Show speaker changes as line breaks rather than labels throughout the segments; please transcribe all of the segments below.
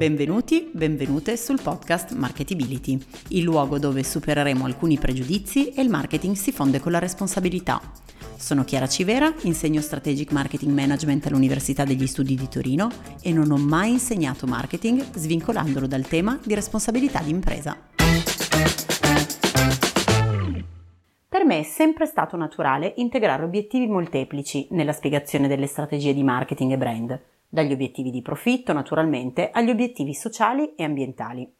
Benvenuti, benvenute sul podcast Marketability, il luogo dove supereremo alcuni pregiudizi e il marketing si fonde con la responsabilità. Sono Chiara Civera, insegno Strategic Marketing Management all'Università degli Studi di Torino e non ho mai insegnato marketing svincolandolo dal tema di responsabilità di impresa. Per me è sempre stato naturale integrare obiettivi molteplici nella spiegazione delle strategie di marketing e brand dagli obiettivi di profitto naturalmente agli obiettivi sociali e ambientali.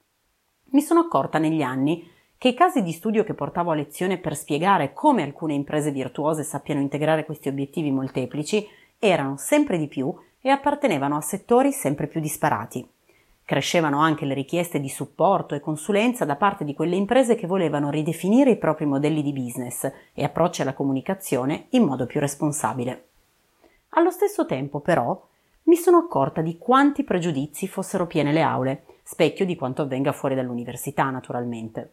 Mi sono accorta negli anni che i casi di studio che portavo a lezione per spiegare come alcune imprese virtuose sappiano integrare questi obiettivi molteplici erano sempre di più e appartenevano a settori sempre più disparati. Crescevano anche le richieste di supporto e consulenza da parte di quelle imprese che volevano ridefinire i propri modelli di business e approcci alla comunicazione in modo più responsabile. Allo stesso tempo, però, mi sono accorta di quanti pregiudizi fossero piene le aule, specchio di quanto avvenga fuori dall'università, naturalmente.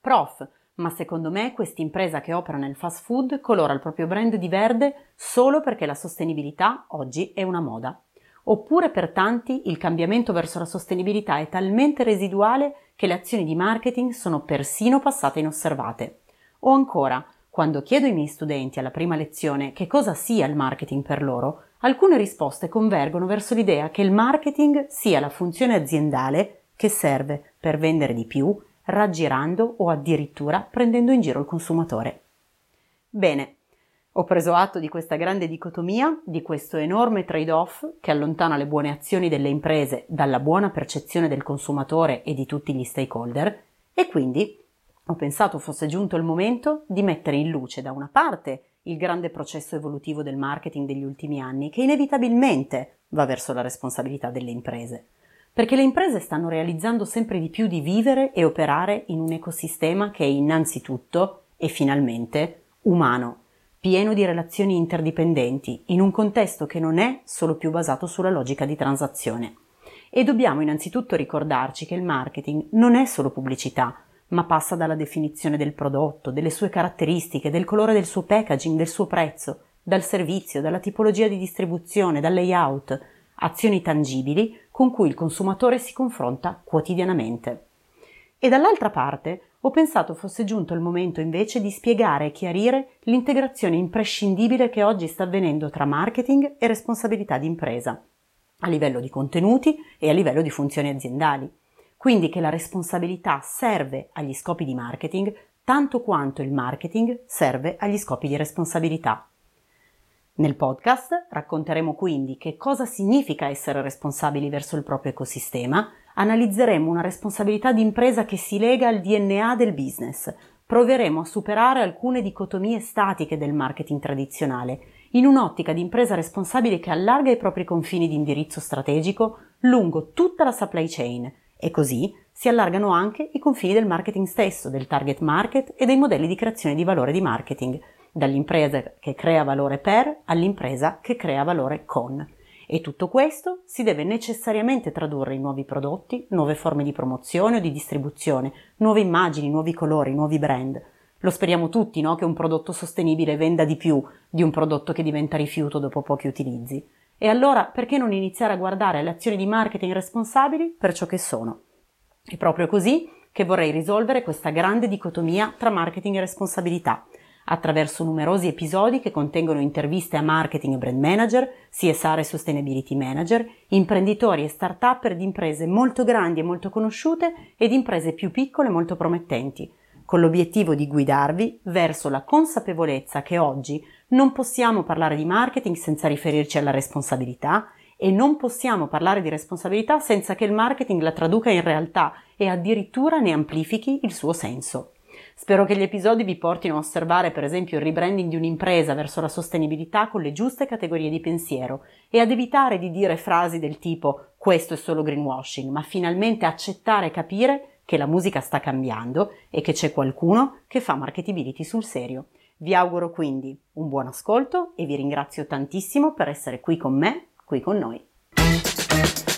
Prof, ma secondo me questa impresa che opera nel fast food colora il proprio brand di verde solo perché la sostenibilità oggi è una moda. Oppure per tanti il cambiamento verso la sostenibilità è talmente residuale che le azioni di marketing sono persino passate inosservate. O ancora, quando chiedo ai miei studenti alla prima lezione che cosa sia il marketing per loro, alcune risposte convergono verso l'idea che il marketing sia la funzione aziendale che serve per vendere di più, raggirando o addirittura prendendo in giro il consumatore. Bene, ho preso atto di questa grande dicotomia, di questo enorme trade-off che allontana le buone azioni delle imprese dalla buona percezione del consumatore e di tutti gli stakeholder e quindi ho pensato fosse giunto il momento di mettere in luce da una parte il grande processo evolutivo del marketing degli ultimi anni che inevitabilmente va verso la responsabilità delle imprese. Perché le imprese stanno realizzando sempre di più di vivere e operare in un ecosistema che è innanzitutto e finalmente umano, pieno di relazioni interdipendenti, in un contesto che non è solo più basato sulla logica di transazione. E dobbiamo innanzitutto ricordarci che il marketing non è solo pubblicità, ma passa dalla definizione del prodotto, delle sue caratteristiche, del colore del suo packaging, del suo prezzo, dal servizio, dalla tipologia di distribuzione, dal layout, azioni tangibili con cui il consumatore si confronta quotidianamente. E dall'altra parte ho pensato fosse giunto il momento invece di spiegare e chiarire l'integrazione imprescindibile che oggi sta avvenendo tra marketing e responsabilità di impresa, a livello di contenuti e a livello di funzioni aziendali. Quindi che la responsabilità serve agli scopi di marketing tanto quanto il marketing serve agli scopi di responsabilità. Nel podcast racconteremo quindi che cosa significa essere responsabili verso il proprio ecosistema, analizzeremo una responsabilità di impresa che si lega al DNA del business, proveremo a superare alcune dicotomie statiche del marketing tradizionale, in un'ottica di impresa responsabile che allarga i propri confini di indirizzo strategico lungo tutta la supply chain, e così si allargano anche i confini del marketing stesso, del target market e dei modelli di creazione di valore di marketing, dall'impresa che crea valore per all'impresa che crea valore con. E tutto questo si deve necessariamente tradurre in nuovi prodotti, nuove forme di promozione o di distribuzione, nuove immagini, nuovi colori, nuovi brand. Lo speriamo tutti, no? Che un prodotto sostenibile venda di più di un prodotto che diventa rifiuto dopo pochi utilizzi. E allora perché non iniziare a guardare le azioni di marketing responsabili per ciò che sono? È proprio così che vorrei risolvere questa grande dicotomia tra marketing e responsabilità, attraverso numerosi episodi che contengono interviste a marketing e brand manager, CSR e sustainability manager, imprenditori e start-up di imprese molto grandi e molto conosciute ed imprese più piccole e molto promettenti, con l'obiettivo di guidarvi verso la consapevolezza che oggi non possiamo parlare di marketing senza riferirci alla responsabilità e non possiamo parlare di responsabilità senza che il marketing la traduca in realtà e addirittura ne amplifichi il suo senso. Spero che gli episodi vi portino a osservare per esempio il rebranding di un'impresa verso la sostenibilità con le giuste categorie di pensiero e ad evitare di dire frasi del tipo questo è solo greenwashing, ma finalmente accettare e capire che la musica sta cambiando e che c'è qualcuno che fa marketability sul serio. Vi auguro quindi un buon ascolto e vi ringrazio tantissimo per essere qui con me, qui con noi.